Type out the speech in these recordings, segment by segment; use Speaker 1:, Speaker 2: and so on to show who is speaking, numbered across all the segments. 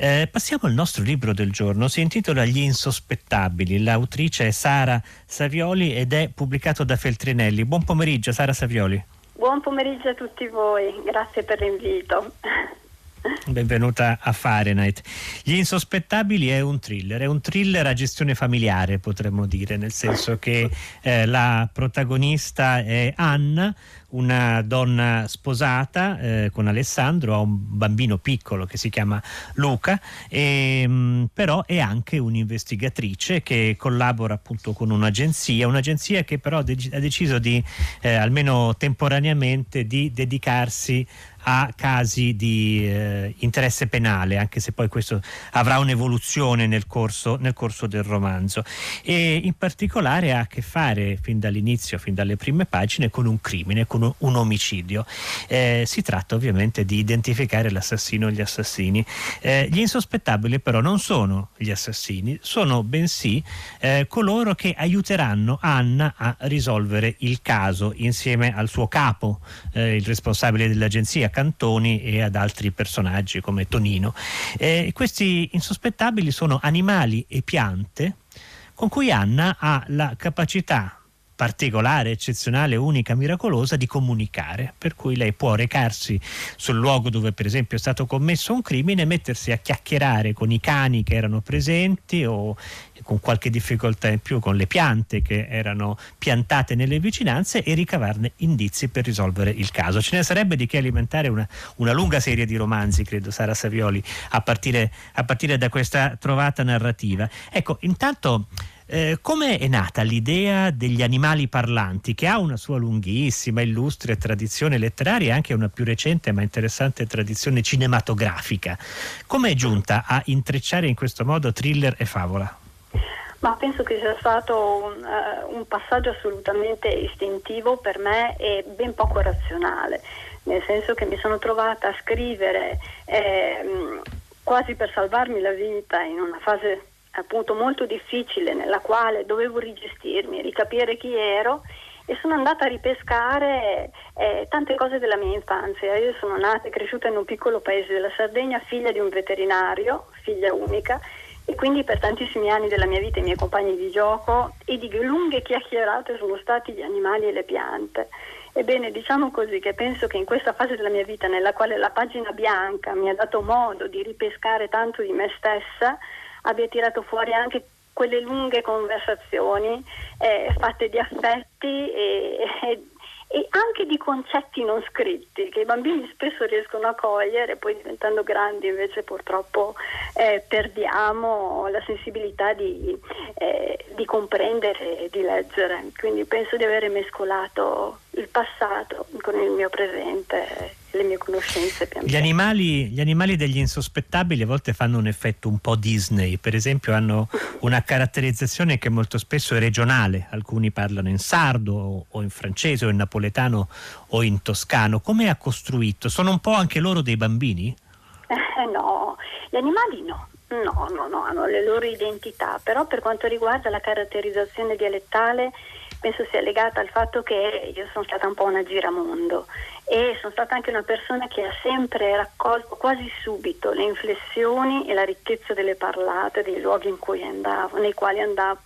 Speaker 1: Eh, passiamo al nostro libro del giorno, si intitola Gli insospettabili, l'autrice è Sara Savioli ed è pubblicato da Feltrinelli. Buon pomeriggio Sara Savioli.
Speaker 2: Buon pomeriggio a tutti voi, grazie per l'invito.
Speaker 1: Benvenuta a Fahrenheit. Gli insospettabili è un thriller, è un thriller a gestione familiare potremmo dire, nel senso che eh, la protagonista è Anna, una donna sposata eh, con Alessandro, ha un bambino piccolo che si chiama Luca, e, mh, mm, però è anche un'investigatrice che collabora appunto con un'agenzia, un'agenzia che però de- ha deciso di, eh, almeno temporaneamente, di dedicarsi a casi di eh, interesse penale, anche se poi questo avrà un'evoluzione nel corso, nel corso, del romanzo. E in particolare ha a che fare fin dall'inizio, fin dalle prime pagine, con un crimine, con un, un omicidio. Eh, si tratta ovviamente di identificare l'assassino o gli assassini. Eh, gli insospettabili però non sono gli assassini, sono bensì eh, coloro che aiuteranno Anna a risolvere il caso insieme al suo capo, eh, il responsabile dell'agenzia Cantoni e ad altri personaggi come Tonino. Eh, questi insospettabili sono animali e piante con cui Anna ha la capacità particolare, eccezionale, unica, miracolosa di comunicare, per cui lei può recarsi sul luogo dove per esempio è stato commesso un crimine, mettersi a chiacchierare con i cani che erano presenti o con qualche difficoltà in più con le piante che erano piantate nelle vicinanze e ricavarne indizi per risolvere il caso. Ce ne sarebbe di che alimentare una, una lunga serie di romanzi, credo, Sara Savioli, a partire, a partire da questa trovata narrativa. Ecco, intanto... Eh, come è nata l'idea degli animali parlanti, che ha una sua lunghissima, illustre tradizione letteraria e anche una più recente ma interessante tradizione cinematografica? Come è giunta a intrecciare in questo modo thriller e favola?
Speaker 2: Ma penso che sia stato un, uh, un, passaggio assolutamente istintivo per me e ben poco razionale, nel senso che mi sono trovata a scrivere eh, quasi per salvarmi la vita in una fase appunto molto difficile nella quale dovevo rigestirmi, ricapire chi ero e sono andata a ripescare eh, tante cose della mia infanzia. Io sono nata e cresciuta in un piccolo paese della Sardegna, figlia di un veterinario, figlia unica e quindi per tantissimi anni della mia vita i miei compagni di gioco e di lunghe chiacchierate sono stati gli animali e le piante. Ebbene, diciamo così che penso che in questa fase della mia vita nella quale la pagina bianca mi ha dato modo di ripescare tanto di me stessa, abbia tirato fuori anche quelle lunghe conversazioni eh, fatte di affetti e, e e anche di concetti non scritti che i bambini spesso riescono a cogliere, poi diventando grandi invece purtroppo eh, perdiamo la sensibilità di, eh, di, comprendere e di leggere. Quindi penso di aver mescolato il passato con il mio presente le mie conoscenze. Pian
Speaker 1: gli, animali, gli animali degli insospettabili a volte fanno un effetto un po' Disney, per esempio hanno una caratterizzazione che molto spesso è regionale, alcuni parlano in sardo o, in francese o in napoletano o in toscano. Come ha costruito? Sono un po' anche loro dei bambini?
Speaker 2: Eh, no, gli animali no. No, no, no, hanno le loro identità, però per quanto riguarda la caratterizzazione dialettale penso sia legata al fatto che io sono stata un po' una giramondo e sono stata anche una persona che ha sempre raccolto quasi subito le inflessioni e la ricchezza delle parlate dei luoghi andavo, nei quali andavo.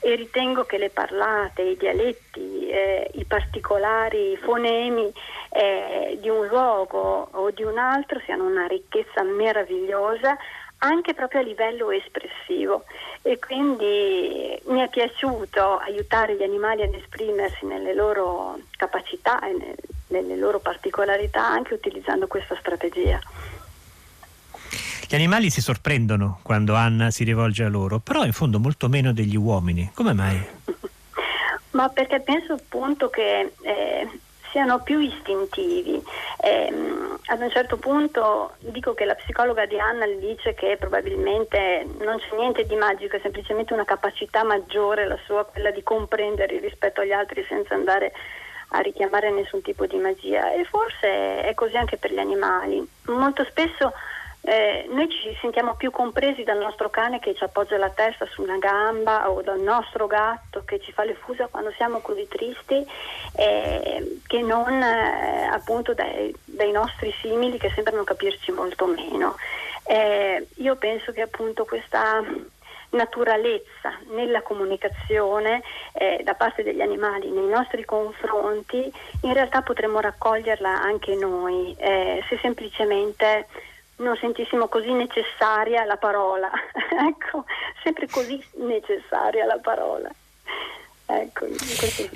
Speaker 2: E ritengo che le parlate, i dialetti, eh, i particolari fonemi eh, di un luogo o di un altro siano una ricchezza meravigliosa anche proprio a livello espressivo. E quindi mi è piaciuto aiutare gli animali ad esprimersi nelle loro capacità e nelle loro particolarità anche utilizzando questa strategia.
Speaker 1: Gli animali si sorprendono quando Anna si rivolge a loro, però in fondo molto meno degli uomini. Come mai?
Speaker 2: Ma perché penso appunto che eh, siano più istintivi. Eh, ad un certo punto dico che la psicologa di Anna dice che probabilmente non c'è niente di magico, è semplicemente una capacità maggiore la sua, quella di comprendere rispetto agli altri senza andare a richiamare nessun tipo di magia e forse è così anche per gli animali. Molto spesso eh, noi ci sentiamo più compresi dal nostro cane che ci appoggia la testa su una gamba o dal nostro gatto che ci fa le fusa quando siamo così tristi eh, che non eh, appunto dai, dai, nostri simili che sembrano capirci molto meno. Eh, io penso che appunto questa naturalezza nella comunicazione eh, da parte degli animali nei nostri confronti, in realtà potremmo raccoglierla anche noi, eh, se semplicemente non sentissimo così necessaria la parola. ecco, sempre così necessaria la parola. Ecco,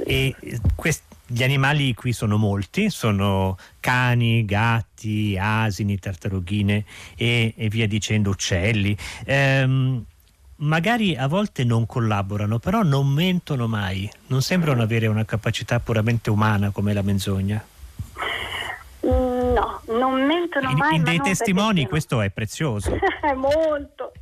Speaker 1: e quest- gli animali qui sono molti, sono cani, gatti, asini, tartarughine e, e via dicendo, uccelli. Ehm, magari a volte non collaborano, però non mentono mai, non sembrano avere una capacità puramente umana come la menzogna.
Speaker 2: Mm, no, non mentono
Speaker 1: in,
Speaker 2: mai.
Speaker 1: In dei testimoni questo è prezioso.
Speaker 2: È molto.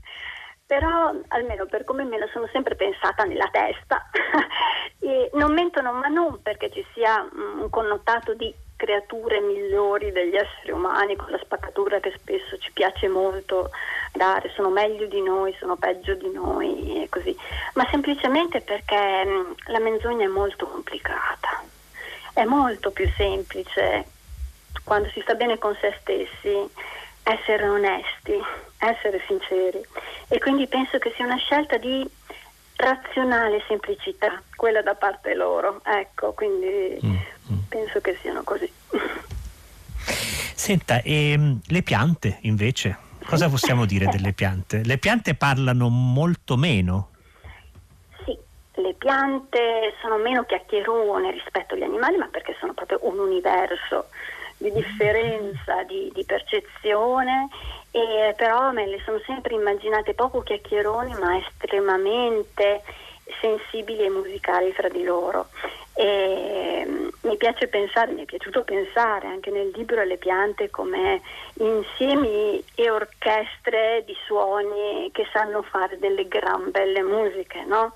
Speaker 2: Però almeno per come me la sono sempre pensata nella testa, non mentono, ma non perché ci sia un connotato di creature migliori degli esseri umani, con la spaccatura che spesso ci piace molto dare, sono meglio di noi, sono peggio di noi e così, ma semplicemente perché mm, la menzogna è molto complicata, è molto più semplice quando si sta bene con se stessi essere onesti, essere sinceri e quindi penso che sia una scelta di razionale semplicità, quella da parte loro, ecco, quindi mm, mm. penso che siano così.
Speaker 1: Senta, e ehm, le piante invece? Cosa possiamo dire delle piante? Le piante parlano molto meno.
Speaker 2: Sì, le piante sono meno chiacchierone rispetto agli animali, ma perché sono proprio un universo di differenza di, di percezione, e però me le sono sempre immaginate poco chiacchieroni ma estremamente sensibili e musicali fra di loro. E mm, mi piace pensare, mi è piaciuto pensare anche nel libro alle piante come insiemi e orchestre di suoni che sanno fare delle gran belle musiche, no?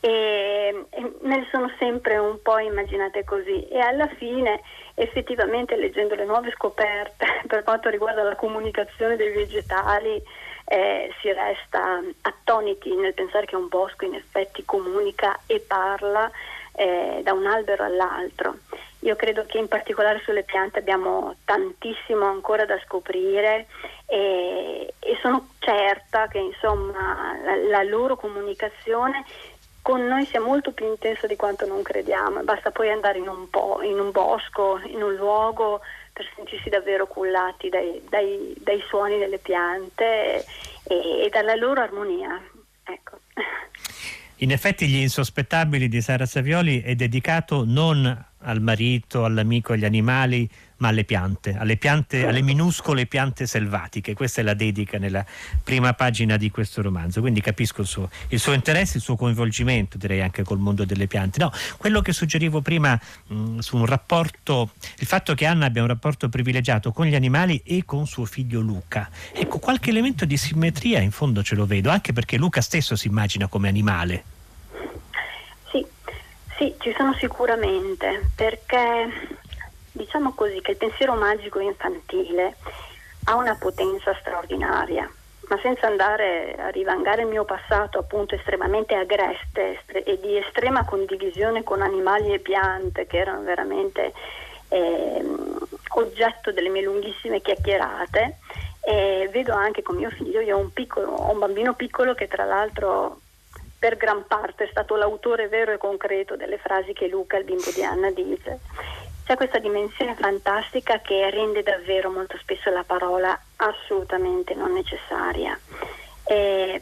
Speaker 2: e, me le sono sempre un po' immaginate così e alla fine effettivamente leggendo le nuove scoperte per quanto riguarda la comunicazione dei vegetali eh, si resta attoniti nel pensare che un bosco in effetti comunica e parla eh, da un albero all'altro. Io credo che in particolare sulle piante abbiamo tantissimo ancora da scoprire e, e sono certa che insomma, la, la loro comunicazione con noi sia molto più intenso di quanto non crediamo, basta poi andare in un, po', in un bosco, in un luogo per sentirsi davvero cullati dai, dai, dai suoni delle piante e, e dalla loro armonia.
Speaker 1: In effetti gli insospettabili di Sara Savioli è dedicato non al marito, all'amico, agli animali, ma alle piante, alle piante, alle minuscole piante selvatiche. Questa è la dedica nella prima pagina di questo romanzo. Quindi capisco il suo, il suo interesse, il suo coinvolgimento, direi anche col mondo delle piante. No, quello che suggerivo prima mh, su un rapporto, il fatto che Anna abbia un rapporto privilegiato con gli animali e con suo figlio Luca. Ecco, qualche elemento di simmetria in fondo ce lo vedo, anche perché Luca stesso si immagina come animale.
Speaker 2: Sì, ci sono sicuramente, perché diciamo così che il pensiero magico infantile ha una potenza straordinaria, ma senza andare a rivangare il mio passato appunto estremamente agreste e di estrema condivisione con animali e piante che erano veramente eh, oggetto delle mie lunghissime chiacchierate. E vedo anche con mio figlio, io ho un, piccolo, ho un bambino piccolo che tra l'altro per gran parte è stato l'autore vero e concreto delle frasi che Luca, il bimbo di Anna, dice. C'è questa dimensione fantastica che rende davvero molto spesso la parola assolutamente non necessaria. E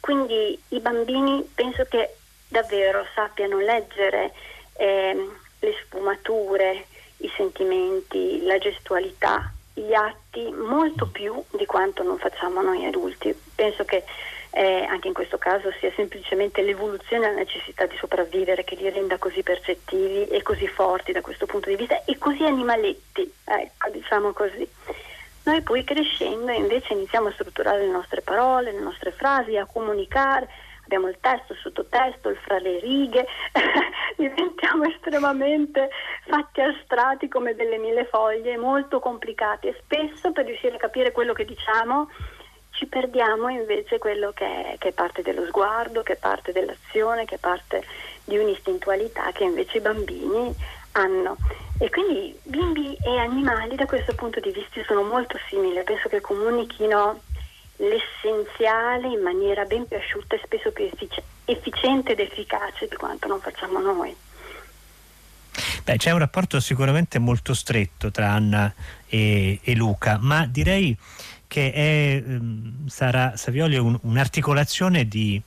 Speaker 2: quindi i bambini penso che davvero sappiano leggere eh, le sfumature, i sentimenti, la gestualità, gli atti molto più di quanto non facciamo noi adulti. Penso che eh, anche in questo caso sia semplicemente l'evoluzione e la necessità di sopravvivere che li renda così percettivi e così forti da questo punto di vista e così animaletti, ecco, diciamo così. Noi poi crescendo invece iniziamo a strutturare le nostre parole, le nostre frasi, a comunicare, abbiamo il testo, il sottotesto, il fra le righe, diventiamo estremamente fatti astratti come delle mille foglie, molto complicati e spesso per riuscire a capire quello che diciamo ci perdiamo invece quello che è, che è, parte dello sguardo, che è parte dell'azione, che è parte di un'istintualità che invece i bambini hanno. E quindi bimbi e animali da questo punto di vista sono molto simili, penso che comunichino l'essenziale in maniera ben più asciutta e spesso più effic- efficiente ed efficace di quanto non facciamo noi.
Speaker 1: Beh, c'è un rapporto sicuramente molto stretto tra Anna e, e Luca, ma direi che è, ehm, sarà Savioli un, un'articolazione di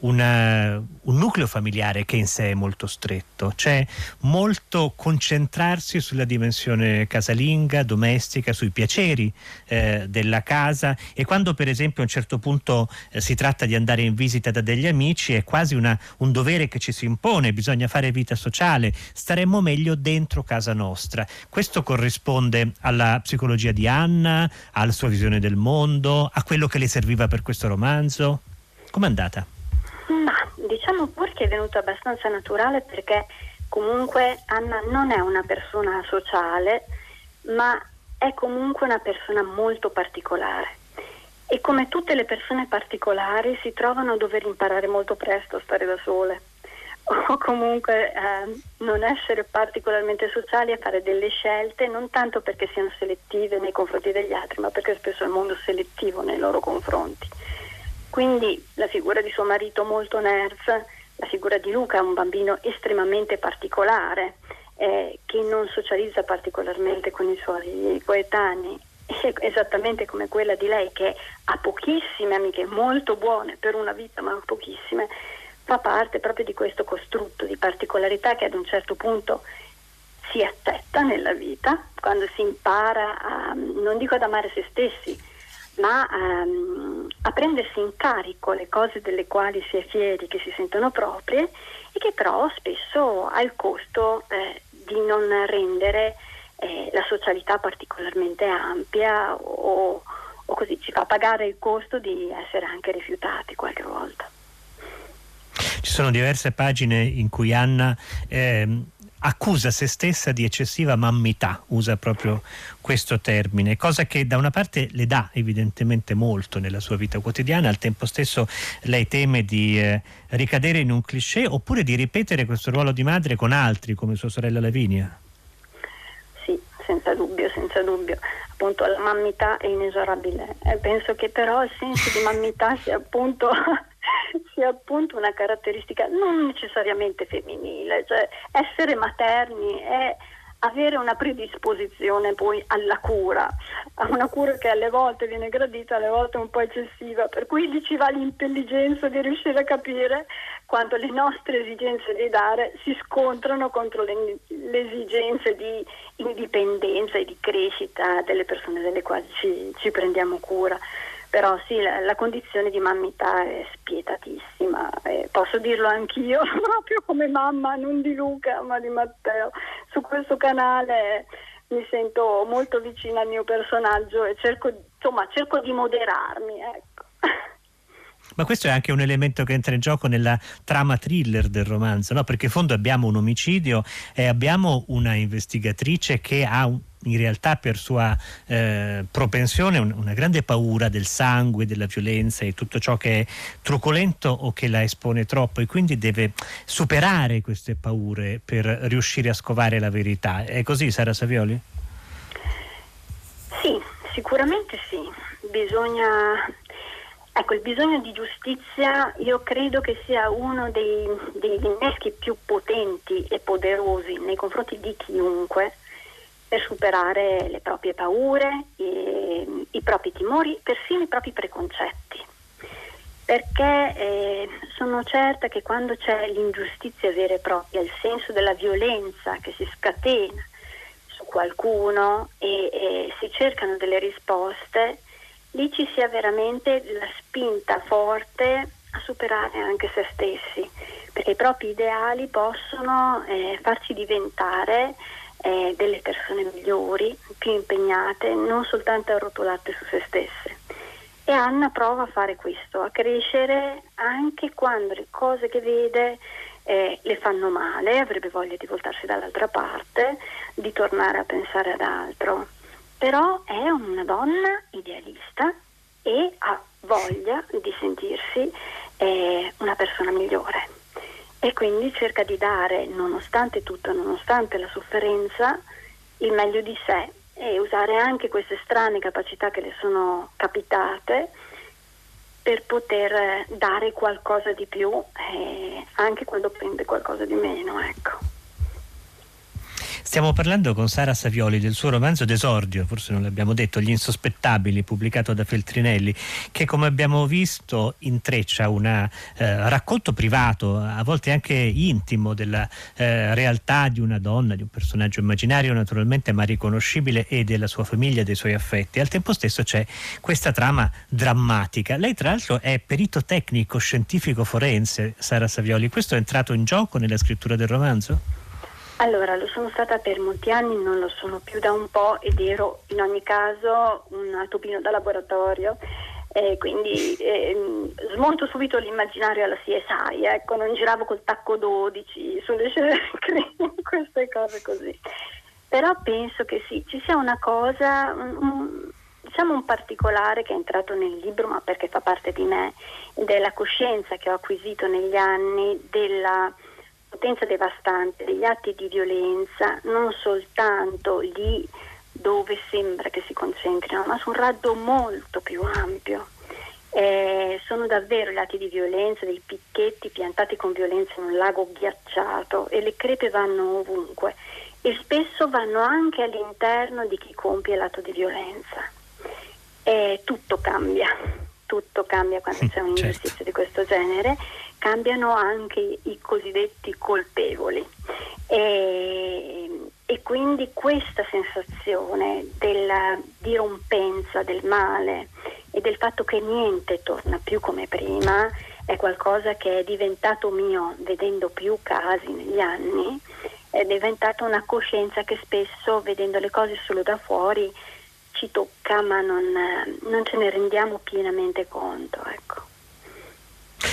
Speaker 1: una, un nucleo familiare che in sé è molto stretto, c'è molto concentrarsi sulla dimensione casalinga, domestica, sui piaceri eh, della casa e quando per esempio a un certo punto eh, si tratta di andare in visita da degli amici è quasi una, un dovere che ci si impone, bisogna fare vita sociale, staremmo meglio dentro casa nostra. Questo corrisponde alla psicologia di Anna, alla sua visione del mondo, a quello che le serviva per questo romanzo? Com'è andata?
Speaker 2: Ma diciamo pure che è venuto abbastanza naturale perché comunque Anna non è una persona sociale, ma è comunque una persona molto particolare. E come tutte le persone particolari si trovano a dover imparare molto presto a stare da sole o comunque eh, non essere particolarmente sociali e fare delle scelte non tanto perché siano selettive nei confronti degli altri, ma perché spesso il mondo è selettivo nei loro confronti. Quindi la figura di suo marito molto nerf, la figura di Luca, un bambino estremamente particolare, eh, che non socializza particolarmente con i suoi coetanei, esattamente come quella di lei che ha pochissime amiche, molto buone per una vita, ma pochissime, fa parte proprio di questo costrutto di particolarità che ad un certo punto si accetta nella vita, quando si impara a, non dico ad amare se stessi, ma um, a prendersi in carico le cose delle quali si è fieri, che si sentono proprie e che però spesso ha il costo eh, di non rendere eh, la socialità particolarmente ampia o, o così ci fa pagare il costo di essere anche rifiutati qualche volta.
Speaker 1: Ci sono diverse pagine in cui Anna eh, accusa se stessa di eccessiva mammità, usa proprio questo termine, cosa che da una parte le dà evidentemente molto nella sua vita quotidiana, al tempo stesso lei teme di eh, ricadere in un cliché oppure di ripetere questo ruolo di madre con altri come sua sorella Lavinia.
Speaker 2: Sì, senza dubbio, senza dubbio. Appunto la mammità è inesorabile. Eh, penso che però il senso di mammità sia appunto sia appunto una caratteristica non necessariamente femminile, cioè essere materni è avere una predisposizione poi alla cura, a una cura che alle volte viene gradita, alle volte un po' eccessiva, per cui lì ci va l'intelligenza di riuscire a capire quando le nostre esigenze di dare si scontrano contro le, le esigenze di indipendenza e di crescita delle persone delle quali ci, ci prendiamo cura però sì, la, la, condizione di mammità è spietatissima, eh, posso dirlo anch'io, proprio come mamma, non di Luca ma di Matteo. Su questo canale mi sento molto vicina al mio personaggio e cerco, insomma, cerco di moderarmi. Ecco.
Speaker 1: Ma questo è anche un elemento che entra in gioco nella trama thriller del romanzo, no? perché in fondo abbiamo un omicidio e abbiamo una investigatrice che ha un, in realtà per sua eh, propensione un, una grande paura del sangue, della violenza e tutto ciò che è truculento o che la espone troppo e quindi deve superare queste paure per riuscire a scovare la verità. È così Sara Savioli?
Speaker 2: Sì, sicuramente sì. Bisogna Ecco, il bisogno di giustizia io credo che sia uno dei, degli inneschi più potenti e poderosi nei confronti di chiunque per superare le proprie paure, i, i propri timori, persino i propri preconcetti. Perché eh, sono certa che quando c'è l'ingiustizia vera e propria, il senso della violenza che si scatena su qualcuno e, e si cercano delle risposte, lì ci sia veramente la spinta forte a superare anche se stessi, perché i propri ideali possono eh, farci diventare eh, delle persone migliori, più impegnate, non soltanto arrotolate su se stesse. E Anna prova a fare questo, a crescere anche quando le cose che vede eh, le fanno male, avrebbe voglia di voltarsi dall'altra parte, di tornare a pensare ad altro. Però è una donna idealista e ha voglia di sentirsi eh, una persona migliore e quindi cerca di dare, nonostante tutto, nonostante la sofferenza, il meglio di sé e usare anche queste strane capacità che le sono capitate per poter dare qualcosa di più eh, anche quando prende qualcosa di meno. Ecco.
Speaker 1: Stiamo parlando con Sara Savioli del suo romanzo d'esordio, forse non l'abbiamo detto, Gli insospettabili, pubblicato da Feltrinelli, che come abbiamo visto intreccia un eh, racconto privato, a volte anche intimo, della eh, realtà di una donna, di un personaggio immaginario naturalmente, ma riconoscibile, e della sua famiglia, dei suoi affetti. Al tempo stesso c'è questa trama drammatica. Lei tra l'altro è perito tecnico, scientifico forense, Sara Savioli. Questo è entrato in gioco nella scrittura del romanzo?
Speaker 2: Allora, lo sono stata per molti anni, non lo sono più da un po' ed ero in ogni caso un topino da laboratorio. Eh, quindi eh, smonto subito l'immaginario alla CSI, ecco, non giravo col tacco 12 sulle scene, queste cose così. Però penso che sì, ci sia una cosa, un, diciamo un particolare che è entrato nel libro, ma perché fa parte di me, della coscienza che ho acquisito negli anni della potenza devastante degli atti di violenza non soltanto lì dove sembra che si concentrino, ma su un raggio molto più ampio. Eh, sono davvero gli atti di violenza, dei picchetti piantati con violenza in un lago ghiacciato e le crepe vanno ovunque e spesso vanno anche all'interno di chi compie l'atto di violenza. Eh, tutto cambia, tutto cambia quando c'è un'ingiustizia certo. di questo genere cambiano anche i cosiddetti colpevoli. E, e quindi questa sensazione della dirompenza del male e del fatto che niente torna più come prima è qualcosa che è diventato mio vedendo più casi negli anni, è diventata una coscienza che spesso vedendo le cose solo da fuori ci tocca ma non, non ce ne rendiamo pienamente conto. Ecco.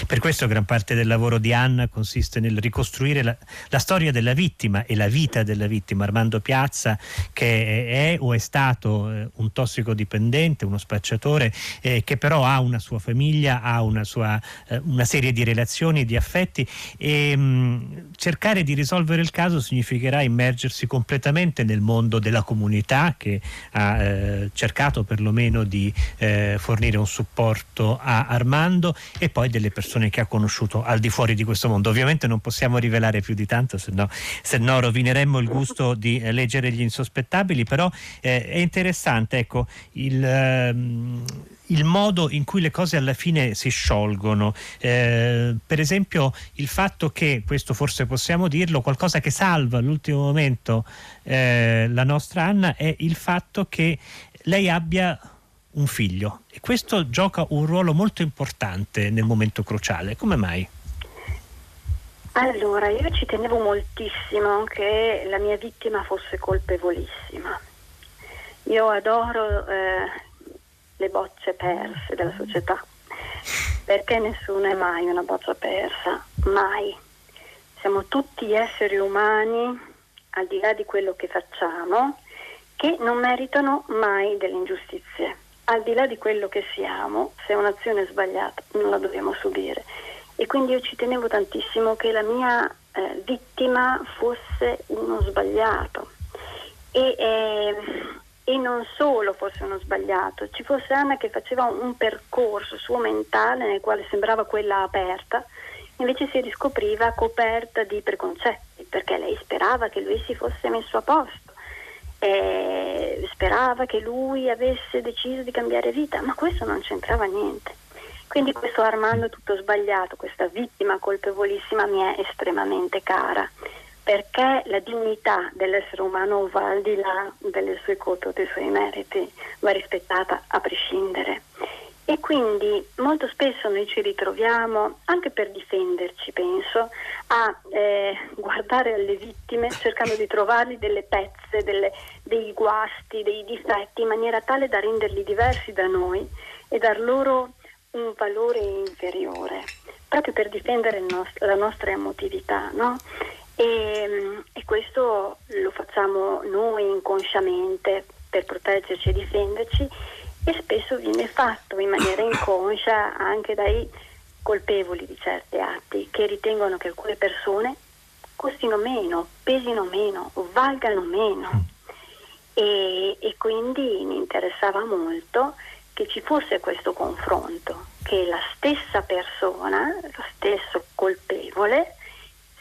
Speaker 1: Per questo gran parte del lavoro di Anna consiste nel ricostruire la, la, storia della vittima e la vita della vittima. Armando Piazza, che è o è stato eh, un tossicodipendente, uno spacciatore, eh, che però ha una sua famiglia, ha una, sua, eh, una serie di relazioni, di affetti e mh, mm, cercare di risolvere il caso significherà immergersi completamente nel mondo della comunità che ha eh, cercato perlomeno di eh, fornire un supporto a Armando e poi delle persone che ha conosciuto al di fuori di questo mondo. Ovviamente non possiamo rivelare più di tanto, se no, se no rovineremmo il gusto di eh, leggere gli insospettabili, però eh, è interessante ecco, il, ehm, il, modo in cui le cose alla fine si sciolgono. Eh, per esempio il fatto che, questo forse possiamo dirlo, qualcosa che salva all'ultimo momento eh, la nostra Anna è il fatto che lei abbia un figlio e questo gioca un ruolo molto importante nel momento cruciale. Come mai?
Speaker 2: Allora, io ci tenevo moltissimo che la mia vittima fosse colpevolissima. Io adoro eh, le bocce perse della società, perché nessuno è mai una boccia persa, mai. Siamo tutti esseri umani, al di là di quello che facciamo, che non meritano mai delle ingiustizie al di là di quello che siamo, se un'azione è sbagliata non la dobbiamo subire. E quindi io ci tenevo tantissimo che la mia eh, vittima fosse uno sbagliato. E, eh, e, non solo fosse uno sbagliato, ci fosse Anna che faceva un percorso suo mentale nel quale sembrava quella aperta, invece si riscopriva coperta di preconcetti, perché lei sperava che lui si fosse messo a posto eh, sperava che lui avesse deciso di cambiare vita, ma questo non c'entrava niente. Quindi questo Armando tutto sbagliato, questa vittima colpevolissima mi è estremamente cara, perché la dignità dell'essere umano va al di là delle sue o dei suoi meriti, va rispettata a prescindere. E quindi molto spesso noi ci ritroviamo, anche per difenderci penso, a eh, guardare alle vittime cercando di trovargli delle pezze, delle, dei guasti, dei difetti in maniera tale da renderli diversi da noi e dar loro un valore inferiore, proprio per difendere nost- la nostra emotività. No? E, e questo lo facciamo noi inconsciamente per proteggerci e difenderci e spesso viene fatto in maniera inconscia anche dai colpevoli di certi atti, che ritengono che alcune persone costino meno, pesino meno, valgano meno. Mm. E, e quindi mi interessava molto che ci fosse questo confronto, che la stessa persona, lo stesso colpevole,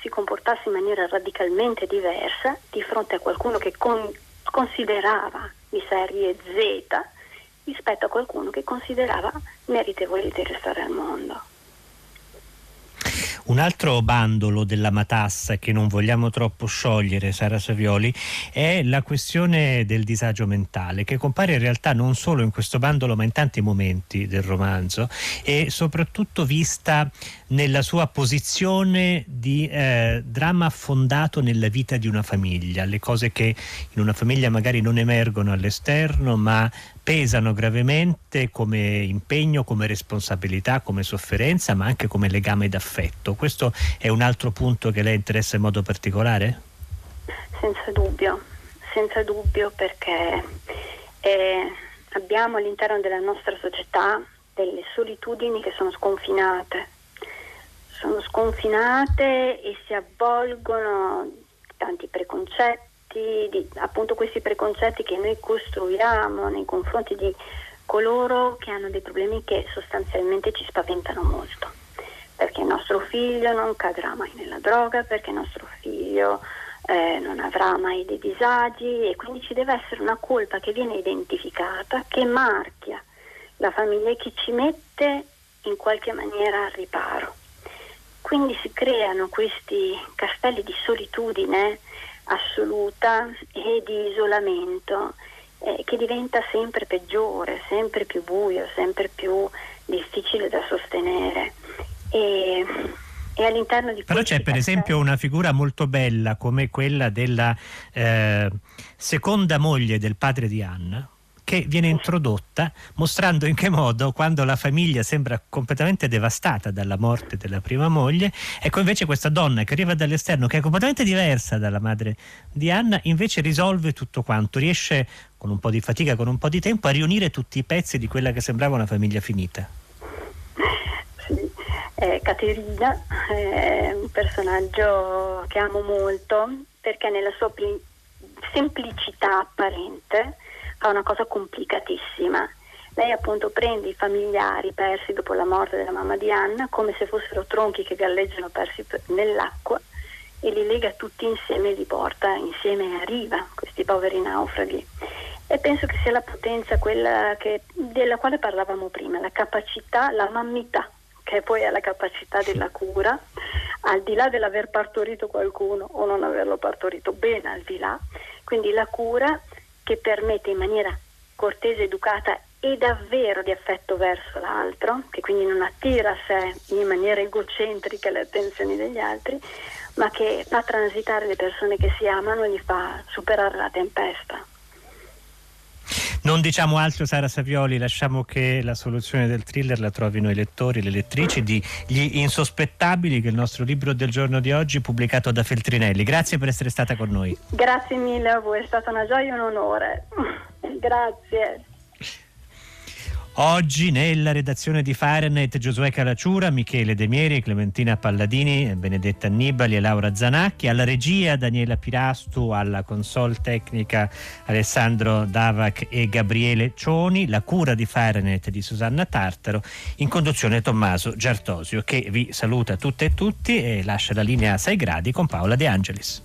Speaker 2: si comportasse in maniera radicalmente diversa di fronte a qualcuno che con, considerava di serie Z rispetto a qualcuno che considerava meritevole di restare al mondo.
Speaker 1: Un altro bandolo della matassa che non vogliamo troppo sciogliere, Sara Savioli, è la questione del disagio mentale, che compare in realtà non solo in questo bandolo, ma in tanti momenti del romanzo e soprattutto vista nella sua posizione di eh, dramma fondato nella vita di una famiglia, le cose che in una famiglia magari non emergono all'esterno, ma pesano gravemente come impegno, come responsabilità, come sofferenza, ma anche come legame d'affetto. Questo è un altro punto che lei interessa in modo particolare?
Speaker 2: Senza dubbio, senza dubbio perché eh, abbiamo all'interno della nostra società delle solitudini che sono sconfinate, sono sconfinate e si avvolgono tanti preconcetti di, appunto questi preconcetti che noi costruiamo nei confronti di coloro che hanno dei problemi che sostanzialmente ci spaventano molto. Perché nostro figlio non cadrà mai nella droga, perché nostro figlio eh, non avrà mai dei disagi e quindi ci deve essere una colpa che viene identificata, che marchia la famiglia e che ci mette in qualche maniera al riparo. Quindi si creano questi castelli di solitudine assoluta e di isolamento eh, che diventa sempre peggiore, sempre più buio, sempre più difficile da sostenere. E, e all'interno di
Speaker 1: Però c'è per esempio una figura molto bella come quella della eh, seconda moglie del padre di Anna, che viene introdotta mostrando in che modo quando la famiglia sembra completamente devastata dalla morte della prima moglie, ecco invece questa donna che arriva dall'esterno, che è completamente diversa dalla madre di Anna, invece risolve tutto quanto, riesce con un po' di fatica, con un po' di tempo a riunire tutti i pezzi di quella che sembrava una famiglia finita.
Speaker 2: Eh, Caterina è un personaggio che amo molto perché nella sua semplicità apparente fa una cosa complicatissima. Lei appunto prende i familiari persi dopo la morte della mamma di Anna come se fossero tronchi che galleggiano persi nell'acqua e li lega tutti insieme e li porta insieme a riva, questi poveri naufraghi. E penso che sia la potenza quella che, della quale parlavamo prima, la capacità, la mammità, che poi è la capacità della cura, al di là dell'aver partorito qualcuno o non averlo partorito bene, al di là. Quindi la cura che permette in maniera cortese, educata e davvero di affetto verso l'altro, che quindi non attira a sé in maniera egocentrica le attenzioni degli altri, ma che fa transitare le persone che si amano e gli fa superare la tempesta.
Speaker 1: Non diciamo altro Sara Savioli, lasciamo che la soluzione del thriller la trovino i lettori, le lettrici di Gli Insospettabili, che è il nostro libro del giorno di oggi pubblicato da Feltrinelli. Grazie per essere stata con noi.
Speaker 2: Grazie mille a voi, è stata una gioia e un onore. Grazie.
Speaker 1: Oggi nella redazione di Fahrenheit Giosuè Calacciura, Michele De Mieri, Clementina Palladini, Benedetta Annibali e Laura Zanacchi, alla regia Daniela Pirastu, alla console tecnica Alessandro Davac e Gabriele Cioni, la cura di Fahrenheit di Susanna Tartaro, in conduzione Tommaso Giartosio che vi saluta tutte e tutti e lascia la linea a 6 gradi con Paola De Angelis.